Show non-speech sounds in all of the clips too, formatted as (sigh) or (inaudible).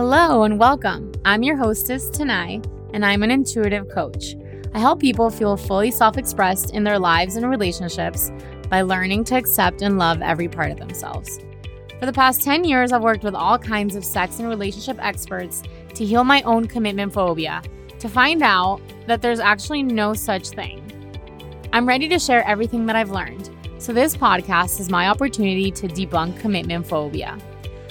Hello and welcome. I'm your hostess, Tanai, and I'm an intuitive coach. I help people feel fully self expressed in their lives and relationships by learning to accept and love every part of themselves. For the past 10 years, I've worked with all kinds of sex and relationship experts to heal my own commitment phobia, to find out that there's actually no such thing. I'm ready to share everything that I've learned, so this podcast is my opportunity to debunk commitment phobia.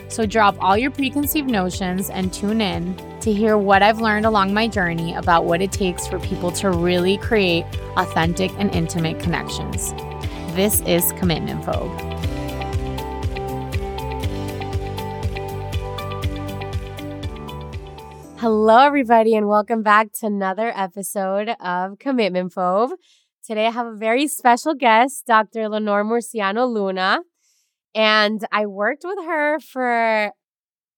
So drop all your preconceived notions and tune in to hear what I've learned along my journey about what it takes for people to really create authentic and intimate connections. This is Commitment Phobe. Hello, everybody, and welcome back to another episode of Commitment Phobe. Today, I have a very special guest, Dr. Lenore Murciano Luna. And I worked with her for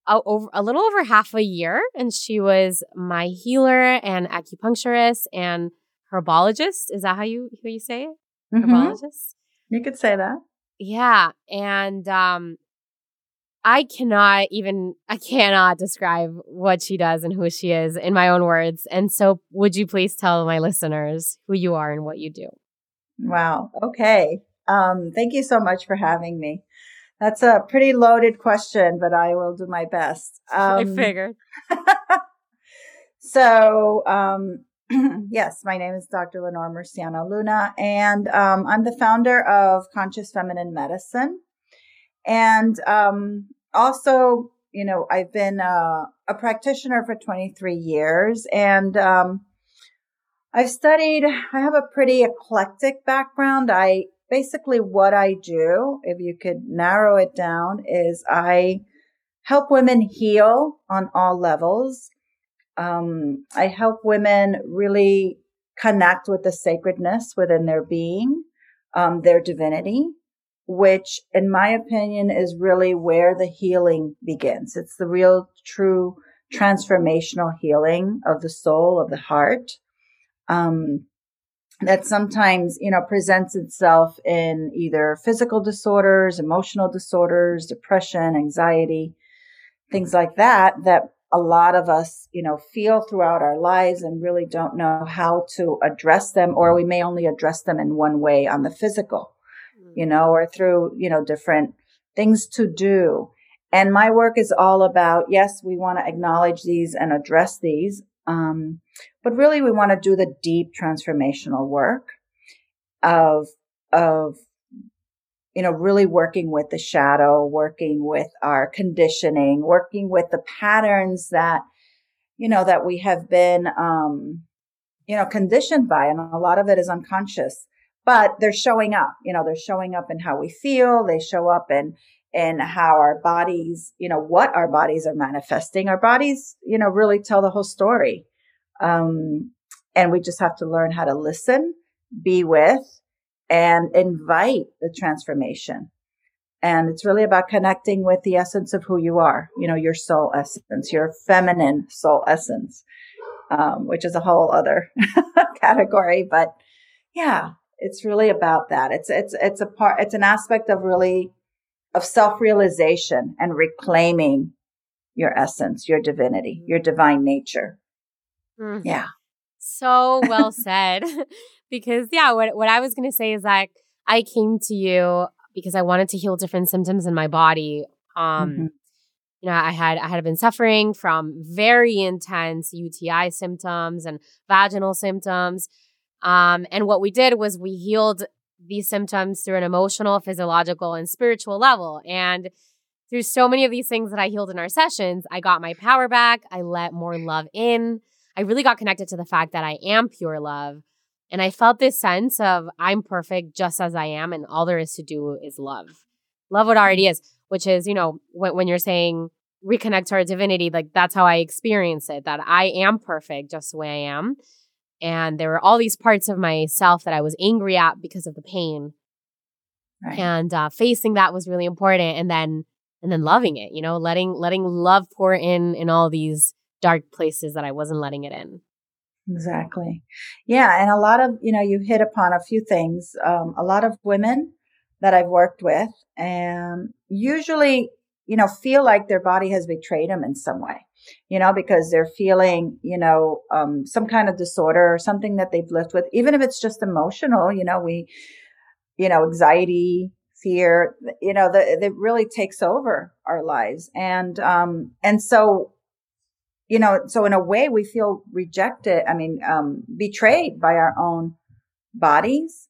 a, over, a little over half a year, and she was my healer and acupuncturist and herbologist. Is that how you how you say it? Mhm. Herbologist. You could say that. Yeah, and um, I cannot even I cannot describe what she does and who she is in my own words. And so, would you please tell my listeners who you are and what you do? Wow. Okay. Um, thank you so much for having me. That's a pretty loaded question, but I will do my best. I Um, figured. (laughs) so, um, (clears throat) yes, my name is Dr. Lenore Murciano Luna, and um, I'm the founder of Conscious Feminine Medicine. And um, also, you know, I've been uh, a practitioner for 23 years, and um, I've studied, I have a pretty eclectic background. I basically, what I do, if you could narrow it down, is I help women heal on all levels. Um, I help women really connect with the sacredness within their being, um, their divinity, which, in my opinion, is really where the healing begins. It's the real, true transformational healing of the soul, of the heart. Um, that sometimes, you know, presents itself in either physical disorders, emotional disorders, depression, anxiety, things like that, that a lot of us, you know, feel throughout our lives and really don't know how to address them, or we may only address them in one way on the physical, you mm. know, or through, you know, different things to do. And my work is all about, yes, we want to acknowledge these and address these. Um, but really we want to do the deep transformational work of, of, you know, really working with the shadow, working with our conditioning, working with the patterns that, you know, that we have been, um, you know, conditioned by. And a lot of it is unconscious, but they're showing up, you know, they're showing up in how we feel. They show up in, in how our bodies, you know, what our bodies are manifesting. Our bodies, you know, really tell the whole story. Um, and we just have to learn how to listen, be with, and invite the transformation. And it's really about connecting with the essence of who you are, you know, your soul essence, your feminine soul essence, um, which is a whole other (laughs) category. But yeah, it's really about that. It's, it's, it's a part, it's an aspect of really, of self realization and reclaiming your essence, your divinity, your divine nature. Mhm. Yeah. So well said. (laughs) because yeah, what what I was gonna say is like I came to you because I wanted to heal different symptoms in my body. Um Mhm. you know, I had I had been suffering from very intense UTI symptoms and vaginal symptoms. Um, and what we did was we healed these symptoms through an emotional, physiological, and spiritual level. And through so many of these things that I healed in our sessions, I got my power back. I let more love in. I really got connected to the fact that I am pure love. And I felt this sense of I'm perfect just as I am, and all there is to do is love. Love what already is, which is, you know, when, when you're saying reconnect to our divinity, like that's how I experience it, that I am perfect just the way I am. And there were all these parts of myself that I was angry at because of the pain. Right. And uh, facing that was really important. And then, and then loving it, you know, letting, letting love pour in in all these dark places that I wasn't letting it in. Exactly. Yeah. And a lot of, you know, you hit upon a few things. Um, a lot of women that I've worked with, and usually, you know, feel like their body has betrayed them in some way. You know, because they're feeling, you know, um, some kind of disorder or something that they've lived with, even if it's just emotional, you know, we, you know, anxiety, fear, you know, that really takes over our lives. And, um, and so, you know, so in a way we feel rejected. I mean, um, betrayed by our own bodies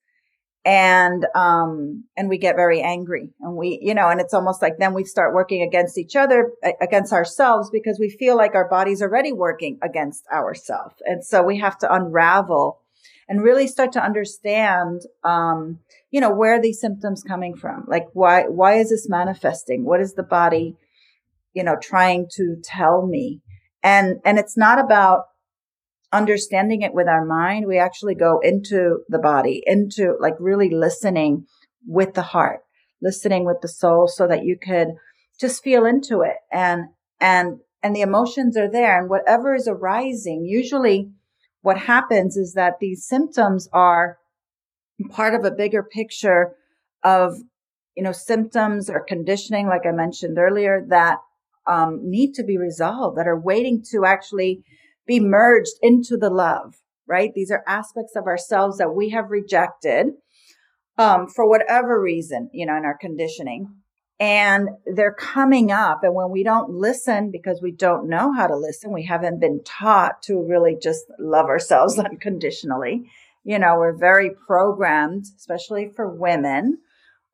and um and we get very angry and we you know and it's almost like then we start working against each other against ourselves because we feel like our body's already working against ourselves and so we have to unravel and really start to understand um you know where these symptoms coming from. Like why why is this manifesting? What is the body you know trying to tell me? And and it's not about understanding it with our mind, we actually go into the body, into like really listening with the heart, listening with the soul so that you could just feel into it. And, and, and the emotions are there and whatever is arising, usually what happens is that these symptoms are part of a bigger picture of, you know, symptoms or conditioning, like I mentioned earlier, that um, need to be resolved, that are waiting to actually be merged into the love, right? These are aspects of ourselves that we have rejected um, for whatever reason, you know, in our conditioning. And they're coming up. And when we don't listen because we don't know how to listen, we haven't been taught to really just love ourselves (laughs) unconditionally. You know, we're very programmed, especially for women,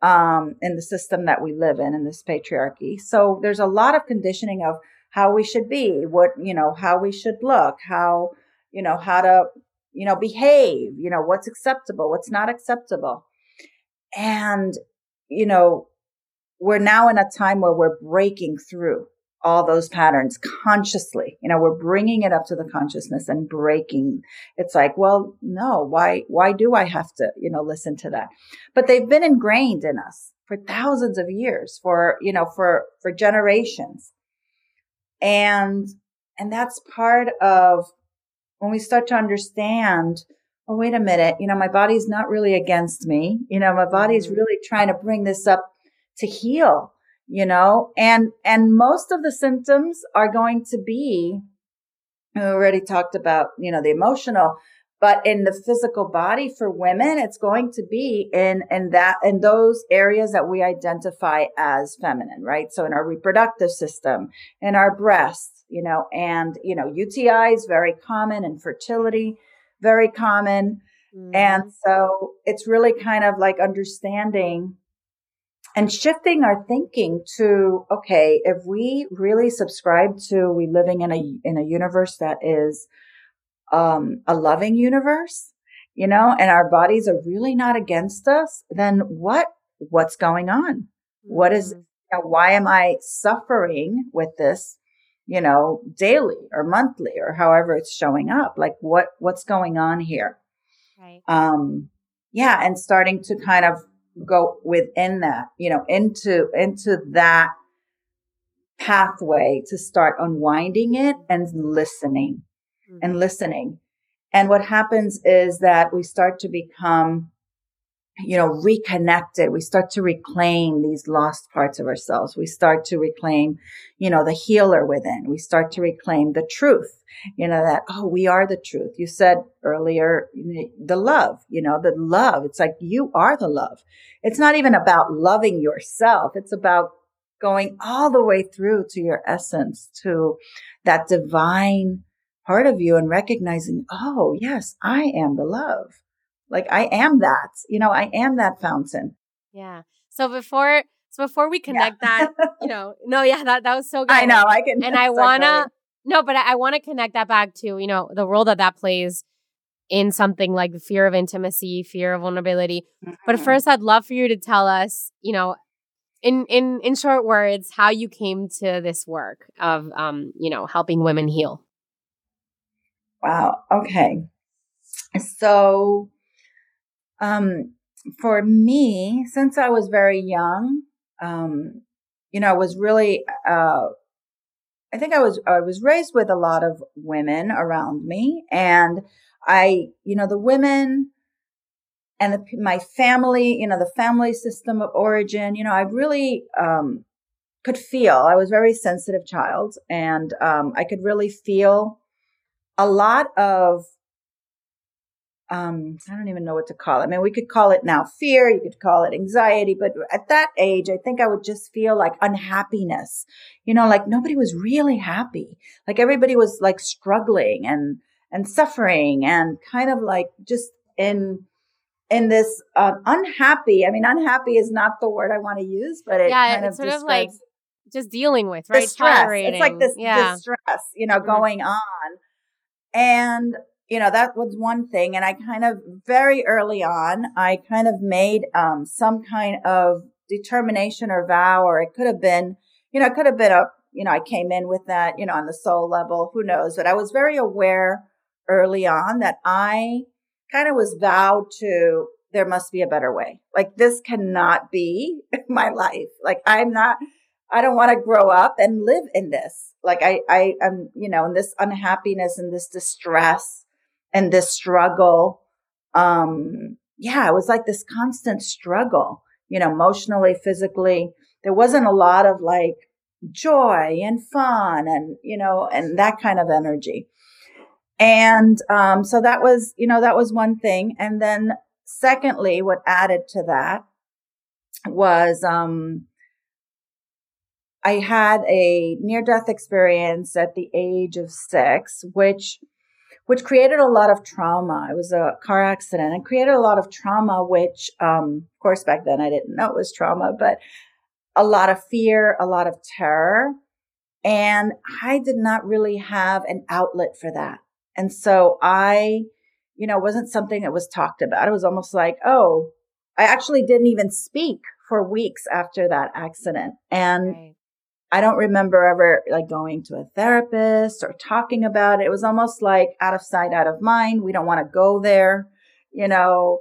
um, in the system that we live in, in this patriarchy. So there's a lot of conditioning of how we should be, what, you know, how we should look, how, you know, how to, you know, behave, you know, what's acceptable, what's not acceptable. And, you know, we're now in a time where we're breaking through all those patterns consciously. You know, we're bringing it up to the consciousness and breaking. It's like, well, no, why, why do I have to, you know, listen to that? But they've been ingrained in us for thousands of years, for, you know, for, for generations. And, and that's part of when we start to understand, oh, wait a minute, you know, my body's not really against me. You know, my body's mm-hmm. really trying to bring this up to heal, you know, and, and most of the symptoms are going to be, we already talked about, you know, the emotional, but in the physical body for women, it's going to be in, in that, in those areas that we identify as feminine, right? So in our reproductive system, in our breasts, you know, and, you know, UTI is very common and fertility, very common. Mm. And so it's really kind of like understanding and shifting our thinking to, okay, if we really subscribe to we living in a, in a universe that is, um, a loving universe, you know, and our bodies are really not against us, then what, what's going on? What is, mm-hmm. you know, why am I suffering with this, you know, daily or monthly or however it's showing up? Like what, what's going on here? Right. Um, yeah. And starting to kind of go within that, you know, into, into that pathway to start unwinding it and listening mm-hmm. and listening. And what happens is that we start to become, you know, reconnected. We start to reclaim these lost parts of ourselves. We start to reclaim, you know, the healer within. We start to reclaim the truth, you know, that, oh, we are the truth. You said earlier, the love, you know, the love. It's like you are the love. It's not even about loving yourself. It's about going all the way through to your essence, to that divine part of you and recognizing, oh, yes, I am the love. Like I am that, you know, I am that fountain. Yeah. So before, so before we connect yeah. that, you (laughs) know, no, yeah, that, that was so good. I know. I can. And (laughs) I want to, no, but I, I want to connect that back to, you know, the role that that plays in something like the fear of intimacy, fear of vulnerability. Mm-hmm. But first, I'd love for you to tell us, you know, in in in short words, how you came to this work of, um, you know, helping women heal. Wow. Okay. So, um, for me, since I was very young, um, you know, I was really, uh, I think I was, I was raised with a lot of women around me and I, you know, the women and the, my family, you know, the family system of origin, you know, I really, um, could feel. I was very sensitive child and um, I could really feel a lot of um, I don't even know what to call it. I mean, we could call it now fear, you could call it anxiety, but at that age, I think I would just feel like unhappiness. You know, like nobody was really happy. Like everybody was like struggling and and suffering and kind of like just in in this uh, unhappy. I mean, unhappy is not the word I want to use, but it yeah, kind it's of sort of like just dealing with right. Stress. Tolerating. It's like this, yeah. you know, mm-hmm. going on, and you know that was one thing. And I kind of very early on, I kind of made um, some kind of determination or vow, or it could have been, you know, it could have been a, you know, I came in with that, you know, on the soul level, who knows? But I was very aware early on that I kind of was vowed to there must be a better way. Like this cannot be (laughs) my life. Like I'm not, I don't want to grow up and live in this. Like I, I am, you know, in this unhappiness and this distress and this struggle. Um, yeah, it was like this constant struggle, you know, emotionally, physically. There wasn't a lot of like joy and fun and, you know, and that kind of energy. And um, so that was, you know, that was one thing. And then secondly, what added to that was um, I had a near death experience at the age of six, which which created a lot of trauma. It was a car accident and created a lot of trauma, which, um, of course, back then I didn't know it was trauma, but a lot of fear, a lot of terror. And I did not really have an outlet for that. And so I, you know, wasn't something that was talked about. It was almost like, oh, I actually didn't even speak for weeks after that accident. And right. I don't remember ever like going to a therapist or talking about it. It was almost like out of sight, out of mind. We don't want to go there, you know.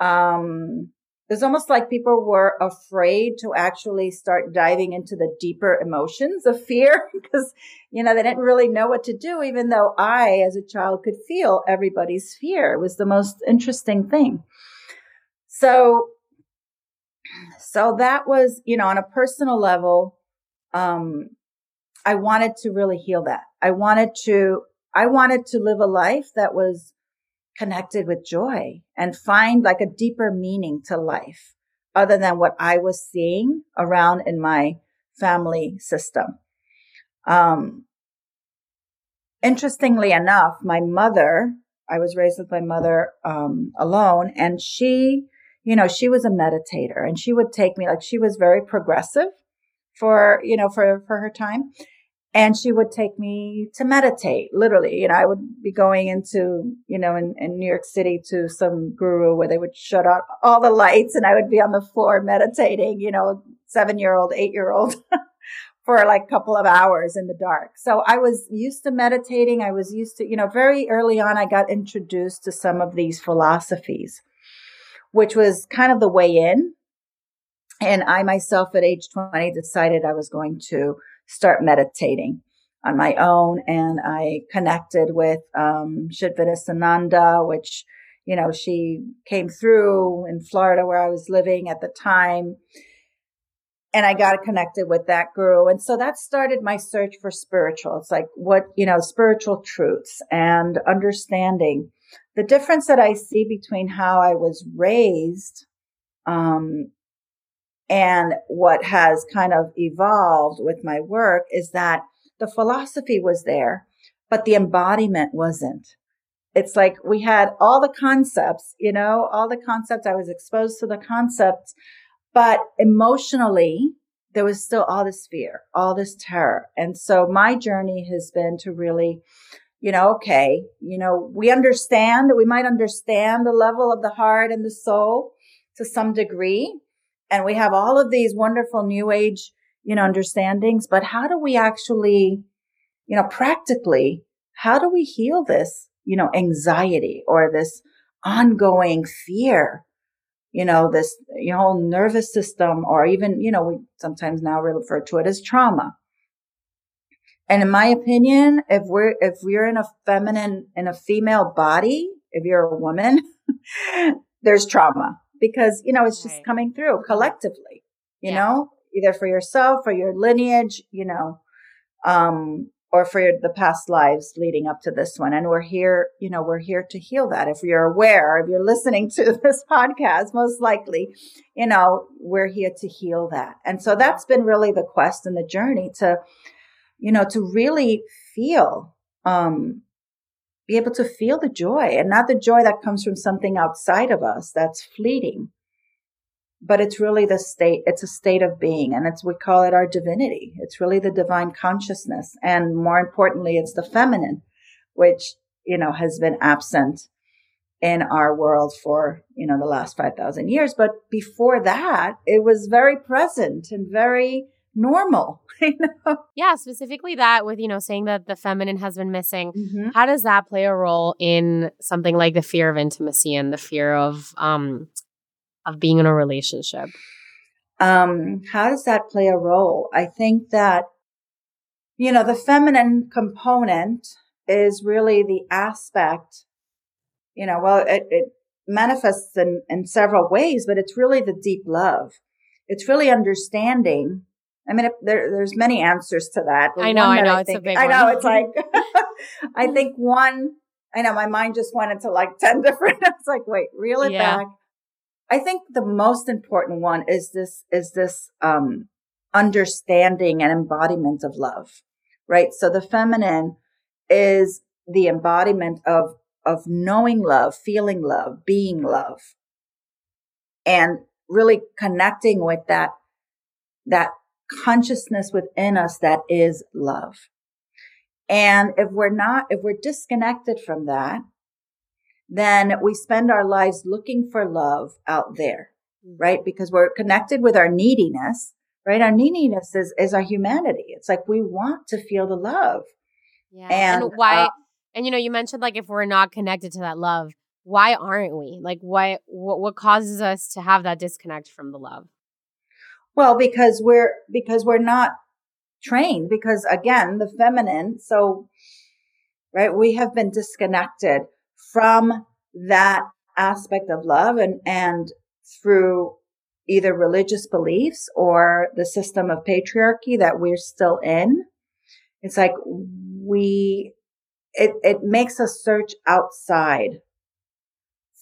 Um, was almost like people were afraid to actually start diving into the deeper emotions of fear (laughs) because, you know, they didn't really know what to do, even though I, as a child, could feel everybody's fear. It was the most interesting thing. So, so that was, you know, on a personal level, um, I wanted to really heal that. I wanted to, I wanted to live a life that was connected with joy and find like a deeper meaning to life other than what I was seeing around in my family system. Um, interestingly enough, my mother, I was raised with my mother um, alone, and she, you know, she was a meditator, and she would take me like she was very progressive for you know for for her time, and she would take me to meditate literally. You know i would be going into you know in, in, new york city to some guru where they would shut out all the lights and i would be on the floor meditating you know seven year old eight year old (laughs) for like a couple of hours in the dark. So i was used to meditating. I was used to you know very early on i got introduced to some of these philosophies which was kind of the way in and i myself at age 20 decided i was going to start meditating on my own. And I connected with um, Chidvilasananda, which, you know, she came through in Florida where I was living at the time. And I got connected with that guru. And so that started my search for spiritual. It's like what, you know, spiritual truths and understanding. The difference that I see between how I was raised um, and what has kind of evolved with my work is that the philosophy was there, but the embodiment wasn't. It's like we had all the concepts, you know, all the concepts. I was exposed to the concepts, but emotionally, there was still all this fear, all this terror. And so my journey has been to really, you know, okay, you know, we understand we might understand the level of the heart and the soul to some degree, and we have all of these wonderful new age, you know, understandings, but how do we actually, you know, practically, how do we heal this, you know, anxiety or this ongoing fear? You know, this you know, whole nervous system, or even, you know, we sometimes now refer to it as trauma. And in my opinion, if we're, if we're in a feminine, in a female body, if you're a woman, (laughs) there's trauma because, you know, it's just right. coming through collectively, you yeah. know, either for yourself or your lineage, you know, um, or for the past lives leading up to this one. And we're here, you know, we're here to heal that. If you're aware, if you're listening (laughs) to this podcast, most likely, you know, we're here to heal that. And so that's been really the quest and the journey to, you know, to really feel, um, be able to feel the joy and not the joy that comes from something outside of us that's fleeting, but it's really the state, it's a state of being and it's, we call it our divinity. It's really the divine consciousness. And more importantly, it's the feminine, which, you know, has been absent in our world for, you know, the last 5,000 years. But before that, it was very present and very normal. (laughs) You know? Yeah, specifically that with, you know, saying that the feminine has been missing. Mm-hmm. How does that play a role in something like the fear of intimacy and the fear of um of being in a relationship? Um, how does that play a role? I think that, you know, the feminine component is really the aspect, you know, well, it, it manifests in, in several ways, but it's really the deep love. It's really understanding. I mean, there, there's many answers to that. I know, I know, I it's think, a big I know, it's like, (laughs) I (laughs) think one, I know my mind just went into like (laughs) 10 different, I was like, wait, reel it yeah. back. I think the most important one is this, is this, um, understanding and embodiment of love, right? So the feminine is the embodiment of, of knowing love, feeling love, being love, and really connecting with that, that consciousness within us that is love. And if we're not, if we're disconnected from that, then we spend our lives looking for love out there, mm-hmm. right? Because we're connected with our neediness, right? Our neediness is, is our humanity. It's like we want to feel the love. Yeah. And, and why, uh, and you know, you mentioned like if we're not connected to that love, why aren't we? Like, why, what, what causes us to have that disconnect from the love? Well, because we're, because we're not trained, because again, the feminine, so, right, we have been disconnected from that aspect of love and, and through either religious beliefs or the system of patriarchy that we're still in. It's like we, it, it makes us search outside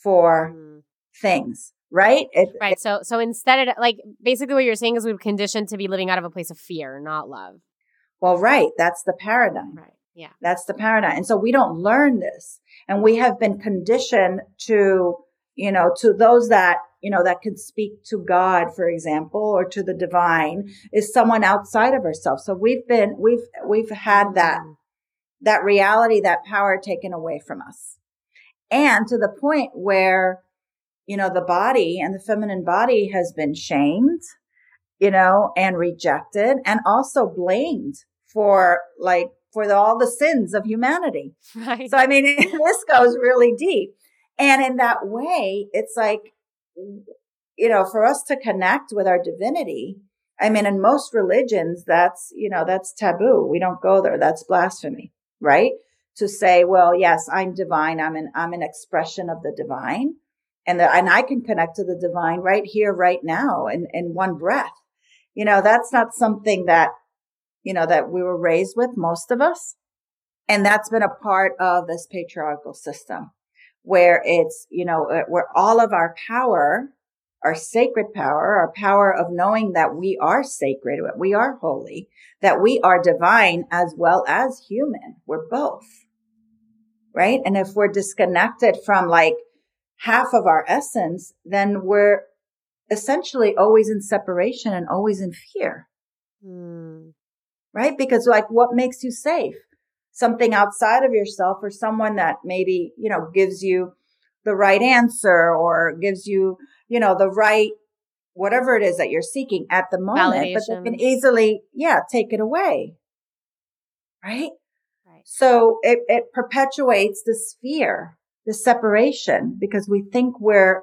for mm. things, right? It, right. It, so, so instead of like, basically what you're saying is we're conditioned to be living out of a place of fear, not love. Well, right. That's the paradigm. Right. Yeah. That's the paradigm. And so we don't learn this. And we have been conditioned to, you know, to those that, you know, that can speak to God, for example, or to the divine is someone outside of ourselves. So we've been, we've, we've had that, mm. that reality, that power taken away from us. And to the point where, you know, the body and the feminine body has been shamed, you know, and rejected and also blamed for like for the, all the sins of humanity. Right. So, I mean, (laughs) this goes really deep. And in that way, it's like, you know, for us to connect with our divinity, I mean, in most religions, that's, you know, that's taboo. We don't go there. That's blasphemy, right? To say, well, yes, I'm divine. I'm an, I'm an expression of the divine. And the, and I can connect to the divine right here, right now in, in one breath. You know, that's not something that you know, that we were raised with, most of us. And that's been a part of this patriarchal system where it's, you know, uh, where all of our power, our sacred power, our power of knowing that we are sacred, we are holy, that we are divine as well as human. We're both. Right. And if we're disconnected from like half of our essence, then we're essentially always in separation and always in fear. Hmm right? Because like what makes you safe? Something outside of yourself or someone that maybe, you know, gives you the right answer or gives you, you know, the right whatever it is that you're seeking at the moment, Validation. but they can easily, yeah, take it away. Right? Right. So it, it perpetuates this fear, this separation because we think we're,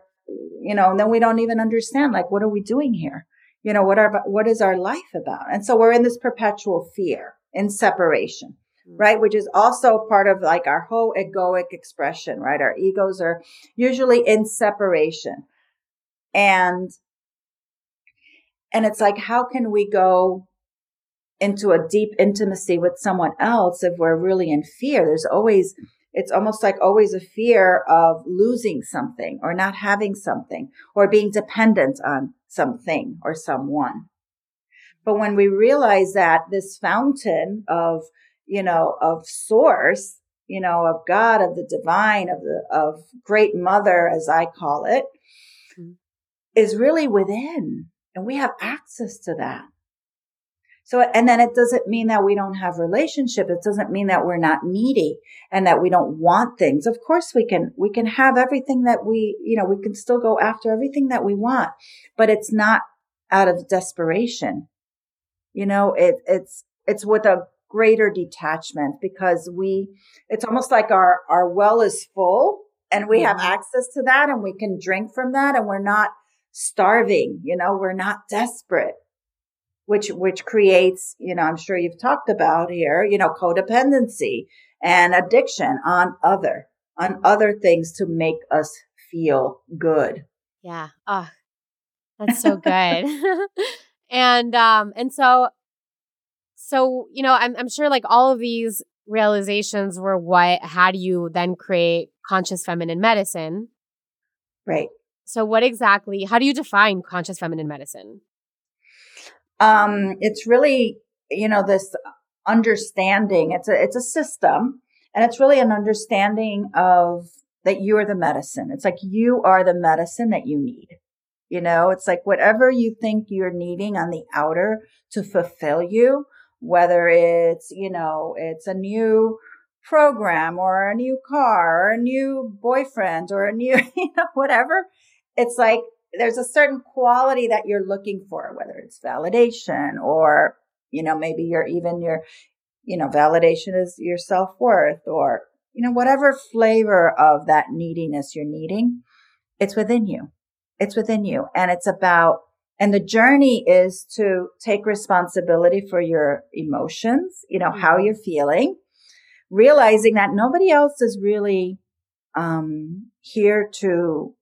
you know, and then we don't even understand, like, what are we doing here? you know, what are, what is our life about? And so we're in this perpetual fear in separation, mm-hmm. right? Which is also part of like our whole egoic expression, right? Our egos are usually in separation. And, And it's like, how can we go into a deep intimacy with someone else if we're really in fear? There's always, it's almost like always a fear of losing something or not having something or being dependent on something or someone. But when we realize that this fountain of, you know, of source, you know, of God, of the divine, of the, of great mother, as I call it, mm-hmm. is really within and we have access to that. So, and then it doesn't mean that we don't have relationship. It doesn't mean that we're not needy and that we don't want things. Of course we can, we can have everything that we, you know, we can still go after everything that we want, but it's not out of desperation. You know, it, it's, it's with a greater detachment because we, it's almost like our, our well is full and we have access to that and we can drink from that and we're not starving, you know, we're not desperate, which, which creates, you know, I'm sure you've talked about here, you know, codependency and addiction on other, on other things to make us feel good. Yeah. Oh, that's so good. (laughs) and, um, and so, so, you know, I'm, I'm sure like all of these realizations were what had you then create conscious feminine medicine. Right. So, what exactly, how do you define conscious feminine medicine? Um, it's really, you know, this understanding. It's a, it's a system and it's really an understanding of that you are the medicine. It's like you are the medicine that you need. You know, it's like whatever you think you're needing on the outer to fulfill you, whether it's, you know, it's a new program or a new car or a new boyfriend or a new, (laughs) you know, whatever it's like there's a certain quality that you're looking for, whether it's validation or, you know, maybe you're even your, you know, validation is your self worth or, you know, whatever flavor of that neediness you're needing, it's within you. It's within you. And it's about, and the journey is to take responsibility for your emotions, you know, mm-hmm. how you're feeling, realizing that nobody else is really, um, here to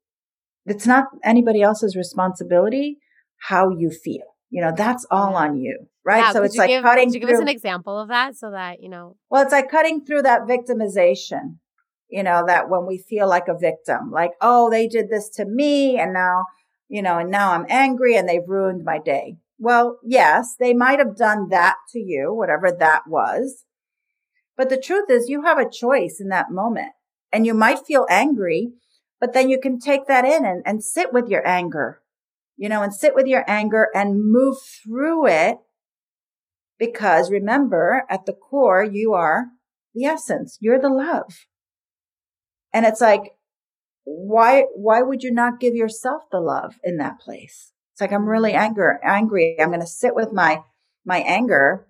it's not anybody else's responsibility how you feel. You know, that's all on you, right? Yeah, so it's like give, cutting. Could you give through, us an example of that so that you know? Well, it's like cutting through that victimization. You know, that when we feel like a victim, like, oh, they did this to me, and now, you know, and now I'm angry, and they've ruined my day. Well, yes, they might have done that to you, whatever that was. But the truth is, you have a choice in that moment, and you might feel angry but then you can take that in and, and sit with your anger, you know, and sit with your anger and move through it. Because remember, at the core, you are the essence. You're the love. And it's like, why, why would you not give yourself the love in that place? It's like, I'm really anger, angry. I'm going to sit with my, my anger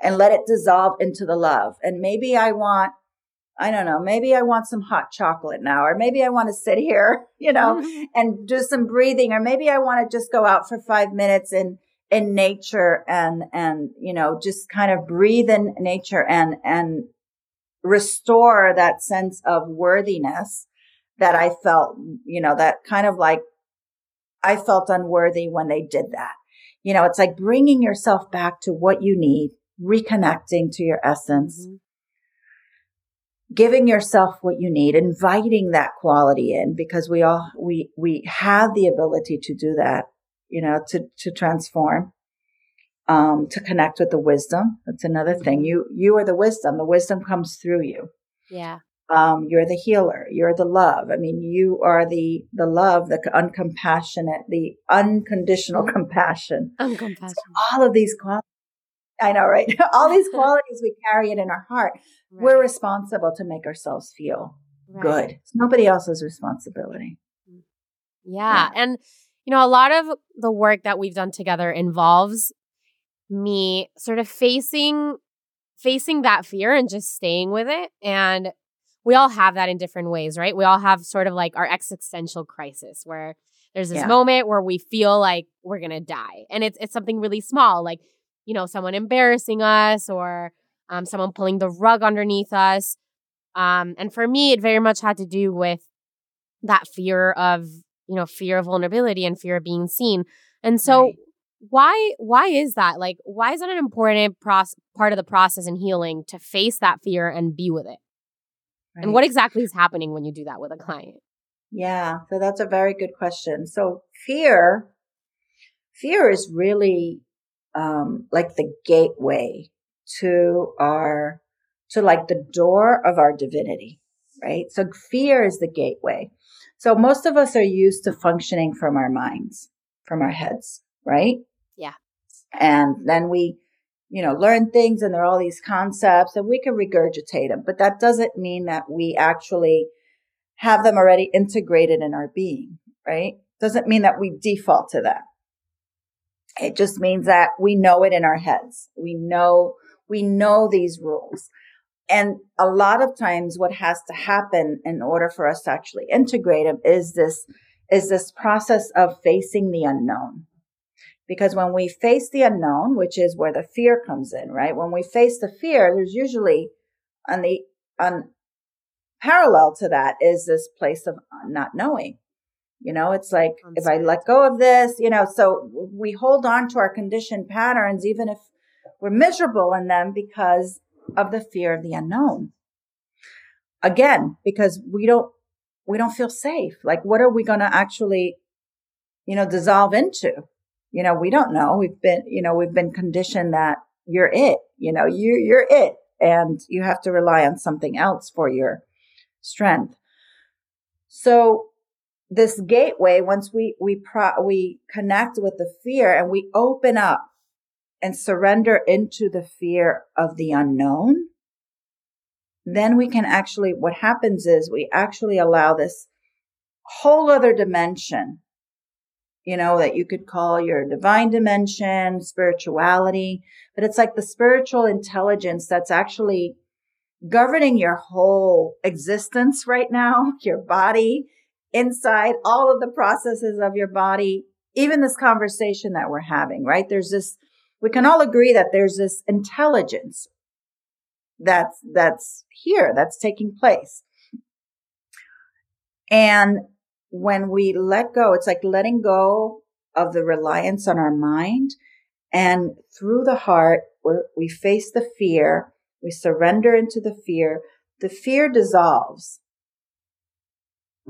and let it dissolve into the love. And maybe I want I don't know, maybe I want some hot chocolate now, or maybe I want to sit here, (laughs) you know, mm-hmm. and do some breathing, or maybe I want to just go out for five minutes in, in nature and, and, you know, just kind of breathe in nature and, and restore that sense of worthiness that I felt, you know, that kind of like I felt unworthy when they did that. You know, it's like bringing yourself back to what you need, reconnecting to your essence. Mm-hmm giving yourself what you need, inviting that quality in because we all, we, we have the ability to do that, you know, to, to transform, um, to connect with the wisdom. That's another thing. You, you are the wisdom. The wisdom comes through you. Yeah. Um, you're the healer. You're the love. I mean, you are the, the love, the uncompassionate, the unconditional mm-hmm. compassion. Uncompassionate. So all of these qualities I know, right? (laughs) All these (laughs) qualities, we carry it in our heart. Right. We're responsible to make ourselves feel right. good. It's nobody else's responsibility. Yeah. yeah. And, you know, a lot of the work that we've done together involves me sort of facing facing that fear and just staying with it and we all have that in different ways right we all have sort of like our existential crisis where there's this yeah. moment where we feel like we're gonna die and it's it's something really small like you know, someone embarrassing us or um, someone pulling the rug underneath us. Um, and for me, it very much had to do with that fear of, you know, fear of vulnerability and fear of being seen. And so, right. why why is that? Like why is that an important process part of the process in healing to face that fear and be with it? Right. And what exactly is happening when you do that with a client? Yeah, so that's a very good question. So fear fear is really um like the gateway to our to like the door of our divinity, right? So fear is the gateway. So most of us are used to functioning from our minds, from our heads, right? Yeah. And then we, you know, learn things and there are all these concepts and we can regurgitate them, but that doesn't mean that we actually have them already integrated in our being, right? Doesn't mean that we default to that. It just means that we know it in our heads. We know, we know these rules. And a lot of times what has to happen in order for us to actually integrate them is this, is this process of facing the unknown. Because when we face the unknown, which is where the fear comes in, right? When we face the fear, there's usually on the, on parallel to that is this place of not knowing. You know, it's like if I let go of this, you know, so we hold on to our conditioned patterns, even if we're miserable in them because of the fear of the unknown. Again, because we don't, we don't feel safe. Like, what are we going to actually, you know, dissolve into? you know, we don't know. We've been, you know, we've been conditioned that you're it, you know, you, you're it and you have to rely on something else for your strength. So this gateway, once we, we pro, we connect with the fear and we open up and surrender into the fear of the unknown, then we can actually, what happens is we actually allow this whole other dimension you know, that you could call your divine dimension, spirituality, but it's like the spiritual intelligence that's actually governing your whole existence right now, (laughs) your body, inside all of the processes of your body, even this conversation that we're having, right? There's this, we can all agree that there's this intelligence that's, that's here, that's taking place. And when we let go, it's like letting go of the reliance on our mind and through the heart we face the fear, we surrender into the fear, the fear dissolves.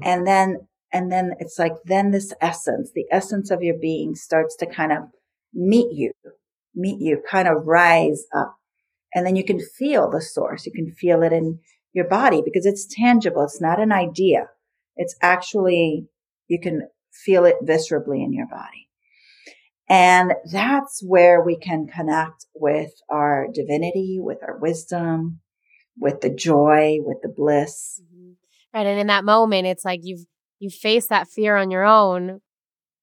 And then, and then it's like, then this essence, the essence of your being starts to kind of meet you, meet you, kind of rise up. And then you can feel the source. You can feel it in your body because it's tangible. It's not an idea. It's actually, you can feel it viscerally in your body. And that's where we can connect with our divinity, with our wisdom, with the joy, with the bliss. Right. And in that moment, it's like you've, you face that fear on your own.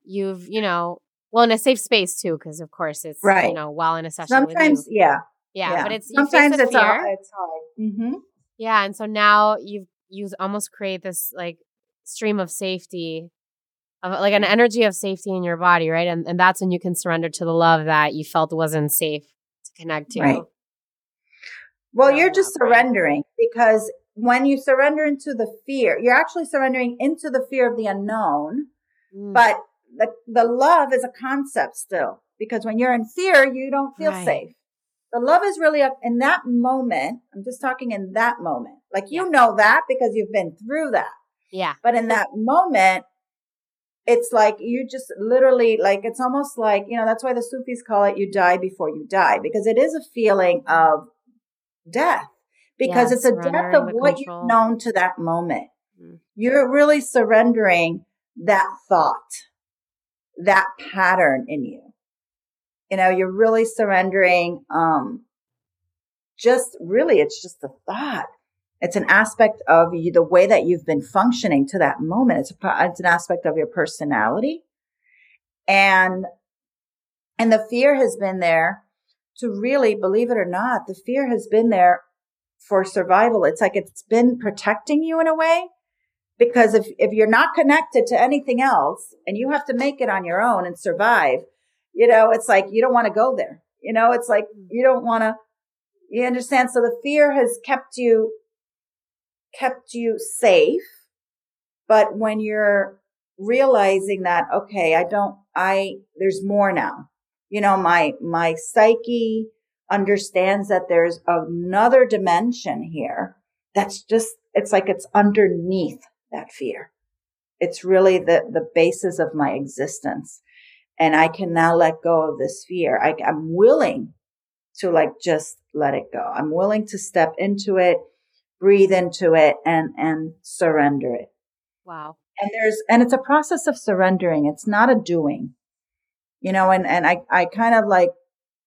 You've, you know, well, in a safe space too, because of course it's, right. you know, while in a session. Sometimes, yeah. yeah. yeah. But it's, sometimes it's, hard, it's hard. Mm-hmm. Yeah. And so now you've, you almost create this like stream of safety of like an energy of safety in your body right and, and that's when you can surrender to the love that you felt wasn't safe to connect to right. well you're just surrendering because when you surrender into the fear you're actually surrendering into the fear of the unknown mm. but the, the love is a concept still because when you're in fear you don't feel right. safe the love is really a, in that moment i'm just talking in that moment like you yeah. know that because you've been through that yeah. But in that moment, it's like you just literally like it's almost like you know that's why the Sufis call it you die before you die because it is a feeling of death because yes, it's a death of what control. you've known to that moment. Mm-hmm. You're really surrendering that thought, that pattern in you. You know, you're really surrendering um just really it's just the thought it's an aspect of you, the way that you've been functioning to that moment. It's, a, it's an aspect of your personality. And, and the fear has been there to really, believe it or not, the fear has been there for survival. It's like it's been protecting you in a way. Because if, if you're not connected to anything else and you have to make it on your own and survive, you know, it's like you don't want to go there. You know, it's like mm. you don't want to, you understand? So the fear has kept you kept you safe. But when you're realizing that, okay, I don't, I, there's more now. You know, my, my psyche understands that there's another dimension here that's just, it's like it's underneath that fear. It's really the, the basis of my existence. And I can now let go of this fear. I, I'm willing to like just let it go. I'm willing to step into it, breathe into it and, and surrender it. Wow. And there's, and it's a process of surrendering. It's not a doing, you know, and, and I, I kind of like,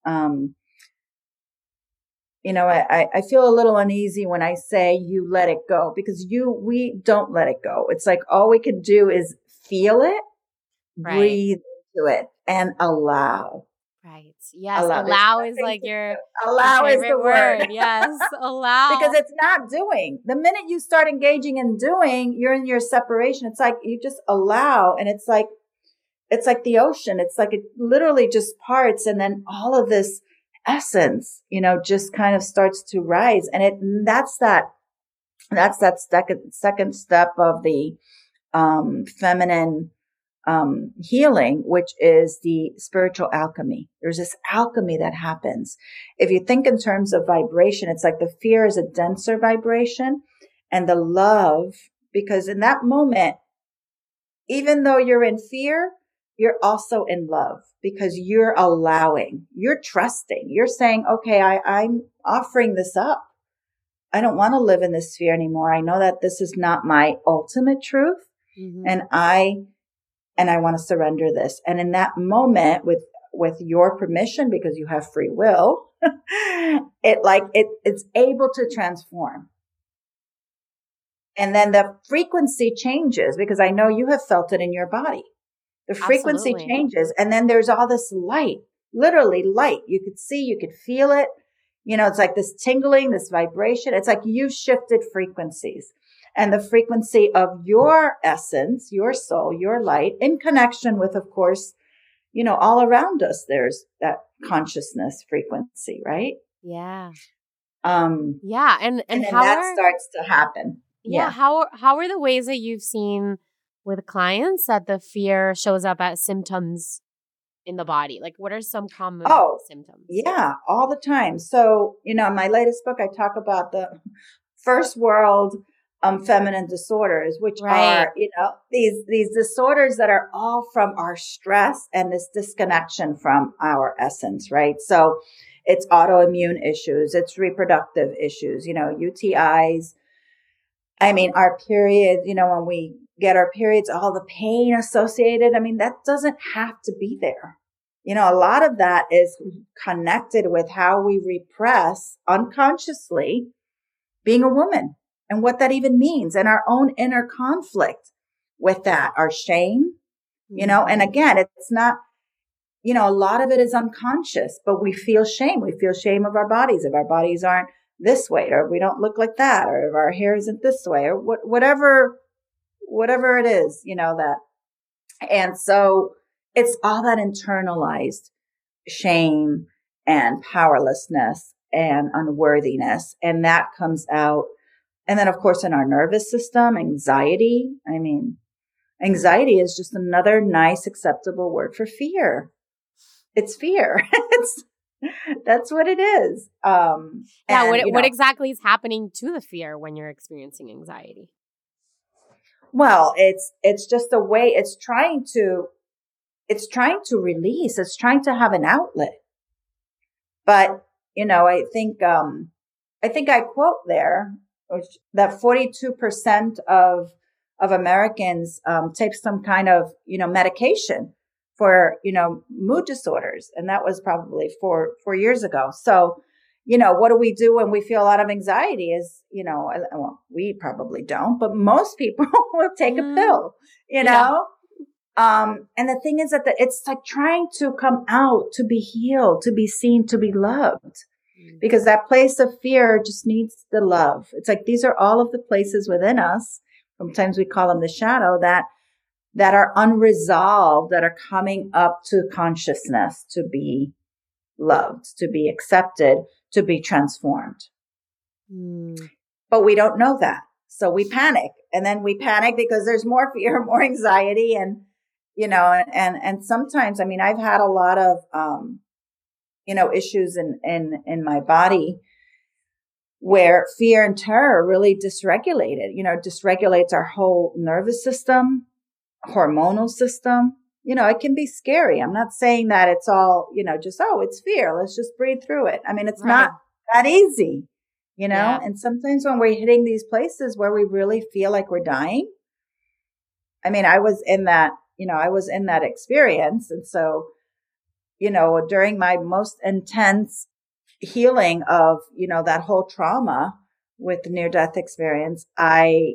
um, you know, I, I feel a little uneasy when I say you let it go because you, we don't let it go. It's like all we can do is feel it, right. breathe into it and allow. Right. Yes. Allow, allow is like your allow is the word. word. Yes. (laughs) allow. because it's not doing. The minute you start engaging in doing, you're in your separation. It's like you just allow and it's like it's like the ocean. It's like it literally just parts and then all of this essence, you know, just kind of starts to rise. And it that's that that's that second second step of the um feminine um, healing, which is the spiritual alchemy. There's this alchemy that happens. If you think in terms of vibration, it's like the fear is a denser vibration and the love, because in that moment, even though you're in fear, you're also in love because you're allowing, you're trusting, you're saying, okay, I, I'm offering this up. I don't want to live in this sphere anymore. I know that this is not my ultimate truth. Mm-hmm. And I and I want to surrender this. And in that moment with, with your permission, because you have free will, (laughs) it like, it, it's able to transform. And then the frequency changes because I know you have felt it in your body. The frequency Absolutely. changes and then there's all this light, literally light. You could see, you could feel it. You know, it's like this tingling, this vibration. It's like you've shifted frequencies and the frequency of your essence, your soul, your light in connection with, of course, you know, all around us, there's that consciousness frequency, right? Yeah. Um, yeah. And, and, and how that are, starts to happen. Yeah, yeah. How, how are the ways that you've seen with clients that the fear shows up as symptoms in the body? Like, what are some common oh, symptoms? Yeah, all the time. So, you know, in my latest book, I talk about the first world um, feminine disorders, which right. are, you know, these, these disorders that are all from our stress and this disconnection from our essence, right? So it's autoimmune issues, it's reproductive issues, you know, UTIs. I mean, our period, you know, when we get our periods, all the pain associated. I mean, that doesn't have to be there. You know, a lot of that is connected with how we repress unconsciously being a woman and what that even means and our own inner conflict with that, our shame, you know, and mm-hmm. again, it's not, you know, a lot of it is unconscious, but we feel shame. We feel shame of our bodies if our bodies aren't this way or if we don't look like that or if our hair isn't this way or what, whatever, whatever it is, you know, that. And so it's all that internalized shame and powerlessness and unworthiness. And that comes out and then, of course, in our nervous system, anxiety. I mean, anxiety is just another nice, acceptable word for fear. It's fear. (laughs) it's, that's what it is. Um, yeah. And, what, know, what exactly is happening to the fear when you're experiencing anxiety? Well, it's, it's just a way it's trying to, it's trying to release. It's trying to have an outlet. But, you know, I think, um, I think I quote there which that 42% of of Americans um, take some kind of you know medication for you know mood disorders, and that was probably four four years ago. So, you know, what do we do when we feel a lot of anxiety? Is you know, well, we probably don't, but most people (laughs) will take a mm. pill. You know. Yeah. Um, and the thing is that the, it's like trying to come out, to be healed, to be seen, to be loved because that place of fear just needs the love. It's like these are all of the places within us. Sometimes we call them the shadow that that are unresolved, that are coming up to consciousness to be loved, to be accepted, to be transformed. Mm. But we don't know that. So we panic and then we panic because there's more fear, (laughs) more anxiety and you know, and, and, and sometimes, I mean, I've had a lot of, um, you know, issues in, in, in my body where fear and terror really dysregulated, you know, dysregulates our whole nervous system, hormonal system. You know, it can be scary. I'm not saying that it's all, you know, just, oh, it's fear. Let's just breathe through it. I mean, it's right. not that easy, you know, yeah. and sometimes when we're hitting these places where we really feel like we're dying, I mean, I was in that, you know, I was in that experience. And so, you know, during my most intense healing of, you know, that whole trauma with the near death experience, I,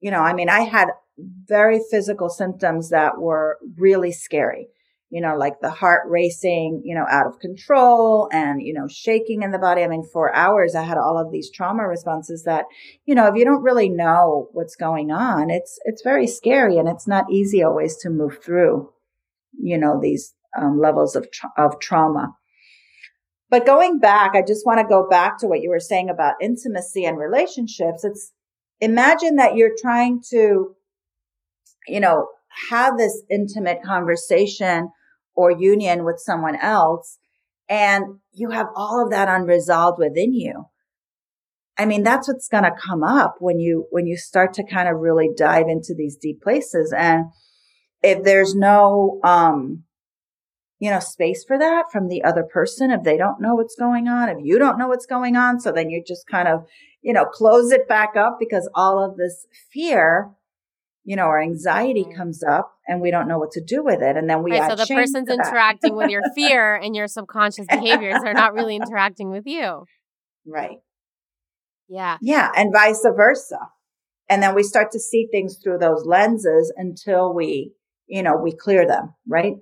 you know, I mean, I had very physical symptoms that were really scary you know, like the heart racing, you know, out of control and, you know, shaking in the body. I mean, for hours, I had all of these trauma responses that, you know, if you don't really know what's going on, it's, it's very scary and it's not easy always to move through, you know, these um, levels of, tra- of trauma. But going back, I just want to go back to what you were saying about intimacy and relationships. It's imagine that you're trying to, you know, have this intimate conversation or union with someone else and you have all of that unresolved within you. I mean, that's what's going to come up when you, when you start to kind of really dive into these deep places. And if there's no, um, you know, space for that from the other person, if they don't know what's going on, if you don't know what's going on, so then you just kind of, you know, close it back up because all of this fear you know, our anxiety mm-hmm. comes up and we don't know what to do with it. And then we right, so the person's interacting with your (laughs) fear and your subconscious behaviors. They're not really (laughs) interacting with you. Right. Yeah. Yeah. And vice versa. And then we start to see things through those lenses until we, you know, we clear them, right?